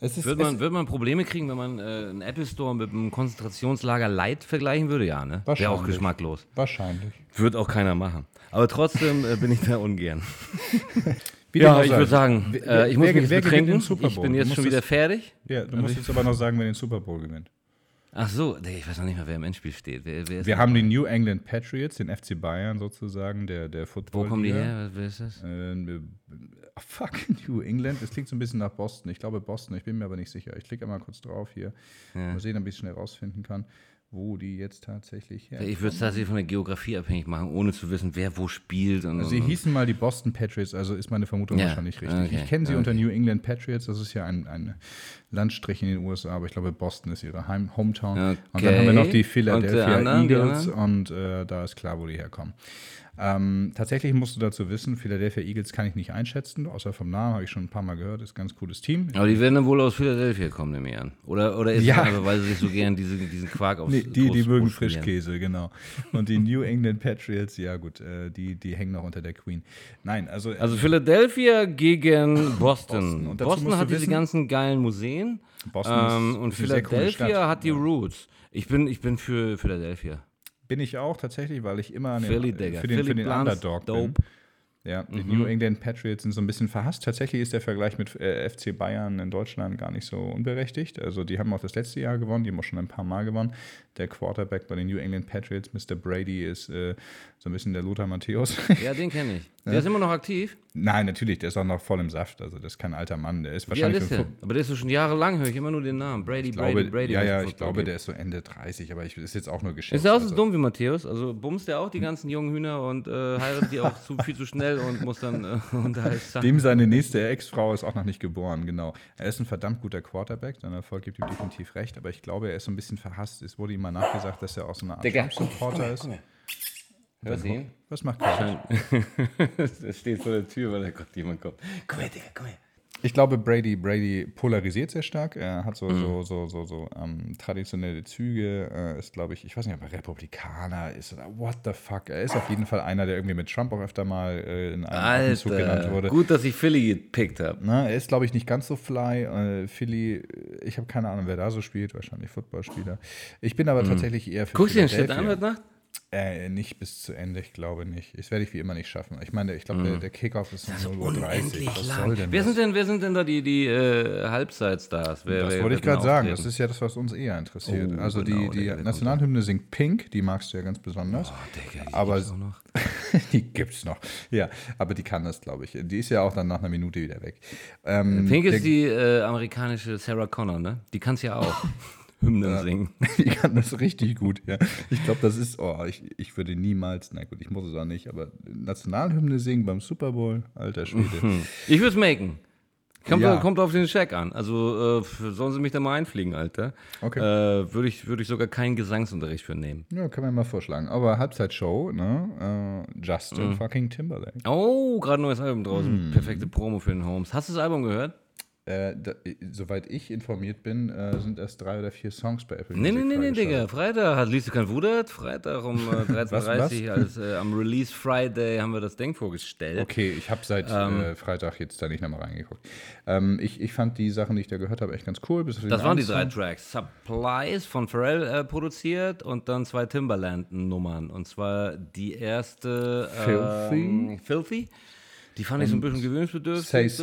es ist. Wird es, man, wird man Probleme kriegen, wenn man äh, einen Apple Store mit einem Konzentrationslager Light vergleichen würde? Ja, ne? Wäre auch geschmacklos. wahrscheinlich. Wird auch keiner machen. Aber trotzdem äh, bin ich da ungern. Ja, ich würde sagen, äh, ich muss wer- mich wer betrinken. Ich bin jetzt schon wieder es- fertig. Ja, du musst jetzt aber noch sagen, wer den Super Bowl gewinnt. Ach so, ich weiß noch nicht mal, wer im Endspiel steht. Wer, wer Wir das? haben die New England Patriots, den FC Bayern sozusagen, der, der Football. Wo kommen die her? Wer ist das? Äh, fuck, New England. Das klingt so ein bisschen nach Boston. Ich glaube Boston, ich bin mir aber nicht sicher. Ich klicke mal kurz drauf hier. Mal sehen, ob ich schnell rausfinden kann, wo die jetzt tatsächlich her. Ich würde es tatsächlich von der Geografie abhängig machen, ohne zu wissen, wer wo spielt. Und, Sie und, hießen mal die Boston Patriots, also ist meine Vermutung Ja, wahrscheinlich richtig. okay, Ich kenne sie okay. unter New England Patriots, das ist ja ein, ein Landstrich in den USA, aber ich glaube, Boston ist ihre Heim Hometown. Und dann haben wir noch die Okay. Philadelphia Und Eagles und äh, da ist klar, wo die herkommen. Ähm, tatsächlich musst du dazu wissen, Philadelphia Eagles kann ich nicht einschätzen, außer vom Namen habe ich schon ein paar Mal gehört, ist ein ganz cooles Team. aber die werden dann wohl aus Philadelphia kommen, nehme ich an. Oder, oder ist Ja. es einfach, weil sie sich so gern diese, diesen Quark aufs Nee, die, die mögen? Frischkäse, genau. Und die New England Patriots, ja gut, äh, die, die hängen noch unter der Queen. Nein, also, Also Philadelphia gegen Boston. Boston. Boston hat diese wissen- ganzen geilen Museen. Boston ist ähm, und Philadelphia hat die Roots. Ich bin, ich bin für Philadelphia. Bin ich auch tatsächlich, weil ich immer den, Philly, äh, Digga. für den, für den Underdog dope. bin. Ja, die New England Patriots sind so ein bisschen verhasst. Tatsächlich ist der Vergleich mit äh, FC Bayern in Deutschland gar nicht so unberechtigt. Also die haben auch das letzte Jahr gewonnen, die haben auch schon ein paar Mal gewonnen. Der Quarterback bei den New England Patriots, Mr. Brady, ist äh, so ein bisschen der Lothar Matthäus. Ja, den kenne ich. Der ist immer noch aktiv. Nein, natürlich, der ist auch noch voll im Saft. Also das ist kein alter Mann. Der ist wahrscheinlich ist der? Aber der ist so schon jahrelang, höre ich immer nur den Namen. Brady, ich Brady, glaube, Brady. ja, ja, ich glaube, geht. der ist so Ende 30, aber ich, ist jetzt auch nur geschätzt. Ist er auch so also. dumm wie Matthäus? Also bumst der auch die ganzen jungen Hühner und äh, heiratet die auch zu, viel zu schnell und muss dann äh, und da ist Dem seine nächste Ex-Frau ist auch noch nicht geboren, genau. Er ist ein verdammt guter Quarterback, sein Erfolg gibt ihm definitiv recht, aber ich glaube, er ist so ein bisschen verhasst. Es wurde ihm mal nachgesagt, dass er auch so eine Art Trump-Supporter ist. Hörst du ihn? Was macht Kevin? Er steht vor der Tür, weil da kommt jemand kommt. Komm her, Digga, komm her. Ich glaube, Brady, Brady polarisiert sehr stark. Er hat so, Mhm. so, so, so, so ähm, traditionelle Züge. Er ist, glaube ich, ich weiß nicht, ob er Republikaner ist oder what the fuck. Er ist auf jeden Fall einer, der irgendwie mit Trump auch öfter mal äh, in einem Atemzug genannt wurde. gut, dass ich Philly gepickt habe. Na, er ist, glaube ich, nicht ganz so fly. Äh, Philly, äh, ich habe keine Ahnung, wer da so spielt. Wahrscheinlich Footballspieler. Ich bin aber tatsächlich eher für Mhm. Guckst du den Shit an heute Nacht? Äh, nicht bis zu Ende, ich glaube nicht. Das werde ich wie immer nicht schaffen. Ich meine, ich glaube, der, der Kickoff ist um 0.30 Uhr. Mhm. Was lang. soll denn wer, das? sind denn, wer sind denn da die, die äh, Halbzeitstars? Wer, Das wer, wollte ich gerade sagen. Das ist ja das, was uns eher interessiert. Oh, also genau, die, die Nationalhymne singt Pink, die magst du ja ganz besonders. Oh, Digga, die aber gibt's auch noch. die gibt's noch. Ja, aber die kann das, glaube ich. Die ist ja auch dann nach einer Minute wieder weg. Ähm, Pink der- ist die äh, amerikanische Sarah Connor, ne? Die kann's ja auch. Hymnen singen. die kann das richtig gut, ja. Ich glaube, das ist, oh, ich, ich würde niemals, na gut, ich muss es auch nicht, aber Nationalhymne singen beim Super Bowl, alter Schwede. Ich würde es machen. Kommt, Ja. kommt auf den Check an. Also äh, sollen sie mich da mal einfliegen, Alter. Okay. Äh, Würde ich, würd ich sogar keinen Gesangsunterricht für nehmen. Ja, kann man mal vorschlagen. Aber Halbzeitshow, ne? Äh, Justin Mhm. fucking Timberlake. Oh, gerade neues Album draußen. Hm. Perfekte Promo für den Holmes. Hast du das Album gehört? Äh, da, soweit ich informiert bin, äh, sind erst drei oder vier Songs bei Apple Nee, nee, Music nee, nee, freigeschaltet. Digga. Freitag hat Lisa kein Wudert. Freitag um äh, 13.30 Uhr als äh, am Release Friday haben wir das Ding vorgestellt. Okay, ich habe seit Ähm. äh, Freitag jetzt da nicht nochmal reingeguckt. Ähm, ich, ich fand die Sachen, die ich da gehört habe, echt ganz cool. Das waren die drei. Tracks. Supplies von Pharrell äh, produziert und dann zwei Timberland-Nummern. Und zwar die erste ähm, Filthy. Die fand ich so ein bisschen gewöhnungsbedürftig. Say so.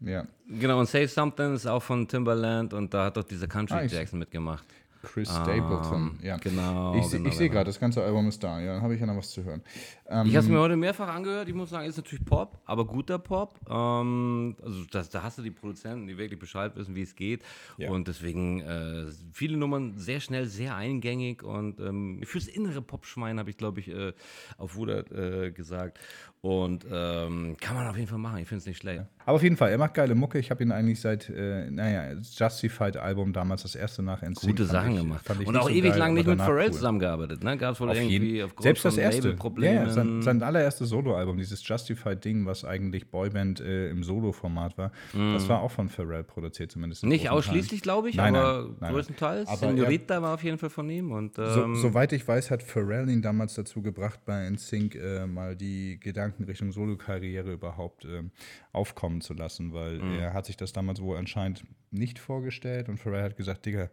Ja. Genau, und Say Something ist auch von Timberland und da hat doch dieser Country Ah, Jackson mitgemacht. Chris Stapleton, ja. genau, Ich, genau, ich sehe genau. gerade, das ganze Album ist da. Ja, dann habe ich ja noch was zu hören. Ähm, Ich habe es mir heute mehrfach angehört. Ich muss sagen, ist natürlich Pop, aber guter Pop. Ähm, also das, da hast du die Produzenten, die wirklich Bescheid wissen, wie es geht. Ja. Und deswegen äh, viele Nummern sehr schnell, sehr eingängig. Und ähm, fürs innere Popschwein habe ich, glaube ich, äh, auf Wudert äh, gesagt. Und ähm, kann man auf jeden Fall machen. Ich finde es nicht schlecht. Aber auf jeden Fall, er macht geile Mucke. Ich habe ihn eigentlich seit, äh, naja, Justified Album damals, das erste nach NSYNC. Gute Sachen ich- gemacht. Und auch so ewig geil, lang nicht mit Pharrell cool. zusammengearbeitet. Ne? Gab es wohl Auf irgendwie jeden, aufgrund selbst das erste. Ja, ja, sein, sein allererstes Soloalbum, dieses Justified-Ding, was eigentlich Boyband äh, im Solo-Format war, das war auch von Pharrell produziert, zumindest. in Nicht ausschließlich, glaube ich, Nein, aber nein, nein. größtenteils. Aber Senorita war auf jeden Fall von ihm. Und, ähm, So, soweit ich weiß, hat Pharrell ihn damals dazu gebracht, bei NSYNC äh, mal die Gedanken Richtung Solokarriere überhaupt ähm, aufkommen zu lassen, weil Mhm. er hat sich das damals wohl anscheinend nicht vorgestellt und Pharrell hat gesagt, Digga,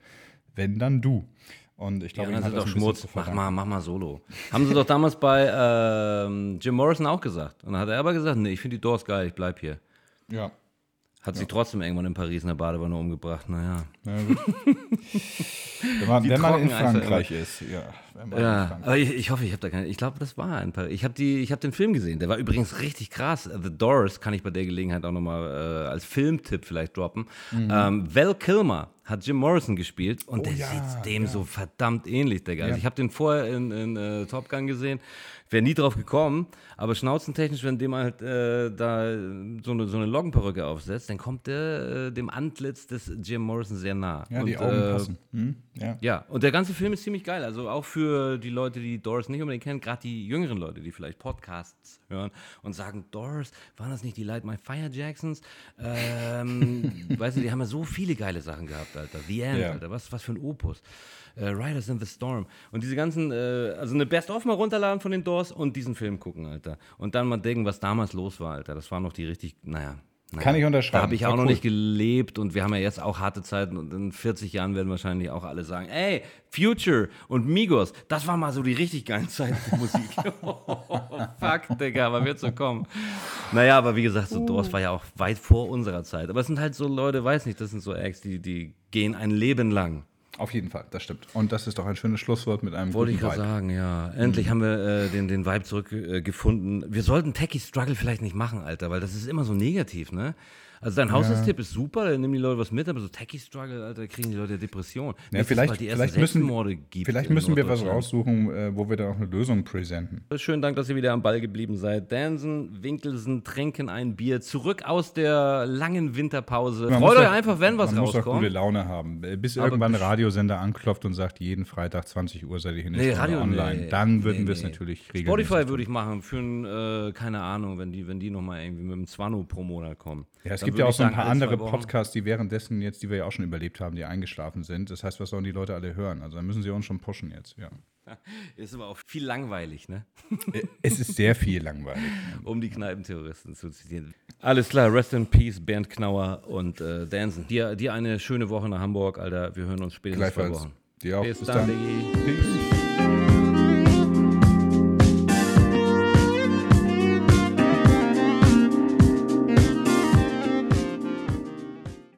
wenn, dann du. Und ich Ja, glaube, sind das doch ein bisschen Schmutz. Mach mal, mach mal Solo. Haben sie doch damals bei ähm, Jim Morrison auch gesagt. Und dann hat er aber gesagt, nee, ich finde die Doors geil, ich bleib hier. Ja. Hat sich trotzdem irgendwann in Paris in der Badewanne umgebracht. Naja. Na gut. wenn man, wenn man in Frankreich ist, ja. In Ja, aber ich, ich hoffe, ich habe da keine. Ich glaube, das war ein Paris. Ich habe hab den Film gesehen. Der war übrigens richtig krass. The Doors kann ich bei der Gelegenheit auch nochmal äh, als Filmtipp vielleicht droppen. Ähm, Val Kilmer hat Jim Morrison gespielt und der Mhm. Oh ja, sieht dem so verdammt ähnlich, Digga. Also ich habe den vorher in, in äh, Top Gun gesehen. Wäre nie drauf gekommen, aber schnauzentechnisch, wenn dem halt äh, da so eine, so eine Loggenperücke aufsetzt, dann kommt der äh, dem Antlitz des Jim Morrison sehr nah. ja, die Und, Augen äh, passen. Hm? Ja. ja, und der ganze Film ist ziemlich geil. Also auch für die Leute, die Doors nicht unbedingt kennen, gerade die jüngeren Leute, die vielleicht Podcasts hören und sagen, Doors, waren das nicht die Light My Fire Jacksons? Ähm, weißt du, die haben ja so viele geile Sachen gehabt, Alter. The End, Ja. Alter, was, was für ein Opus. Äh, Riders in the Storm. Und diese ganzen, äh, also eine Best-of mal runterladen von den Doors und diesen Film gucken, Alter. Und dann mal denken, was damals los war, Alter. Das war noch die richtig, naja. Naja. Kann ich unterschreiben. Da habe ich auch noch cool. nicht gelebt und wir haben ja jetzt auch harte Zeiten und in 40 Jahren werden wahrscheinlich auch alle sagen, ey, Future und Migos, das war mal so die richtig geilen Zeiten der Musik. oh, fuck, Digga, aber wird so kommen. Naja, aber wie gesagt, so Doors war ja auch weit vor unserer Zeit. Aber es sind halt so Leute, weiß nicht, das sind so Acts, die, die gehen ein Leben lang. Auf jeden Fall, das stimmt. Und das ist doch ein schönes Schlusswort mit einem Wollte ich guten gerade Vibe. sagen, ja. Endlich haben wir äh, den, den Vibe zurückgefunden. Äh, wir sollten Techie Struggle vielleicht nicht machen, Alter, weil das ist immer so negativ, ne? Also dein Haushaltstipp ist super, da nehmen die Leute was mit, aber so Techie Struggle, Alter, da kriegen die Leute Depressionen. Ja, vielleicht, ersten vielleicht müssen, vielleicht müssen wir was raussuchen, äh, wo wir da auch eine Lösung präsenten. Schönen Dank, dass ihr wieder am Ball geblieben seid. Dansen, Winkelsen trinken ein Bier. Zurück aus der langen Winterpause. Man Freut muss euch doch- einfach, wenn was Man muss doch rauskommt. gute Laune haben. Äh, Bis Aber irgendwann ein Radiosender anklopft und sagt, jeden Freitag 20 Uhr seid ihr in der Nee, Radio online. nee. Dann würden Nee, wir es natürlich regelmäßig Spotify würde ich machen für ein, äh, keine Ahnung, wenn die, wenn die nochmal irgendwie mit dem Zwano pro Monat kommen. Ja, es gibt ja auch so ein paar andere. Podcasts, die währenddessen jetzt, die wir ja auch schon überlebt haben, die eingeschlafen sind. Das heißt, was sollen die Leute alle hören? Also dann müssen sie uns schon pushen jetzt, ja. Ist aber auch viel langweilig, ne? Es ist sehr viel langweilig. Um die Kneipenterroristen zu zitieren. Alles klar, rest in peace, Bernd Knauer und äh, Danson. Dir, dir eine schöne Woche nach Hamburg, Alter. Wir hören uns spätestens zwei. Wochen. Dir auch. Bis Bis dann, dann. Peace.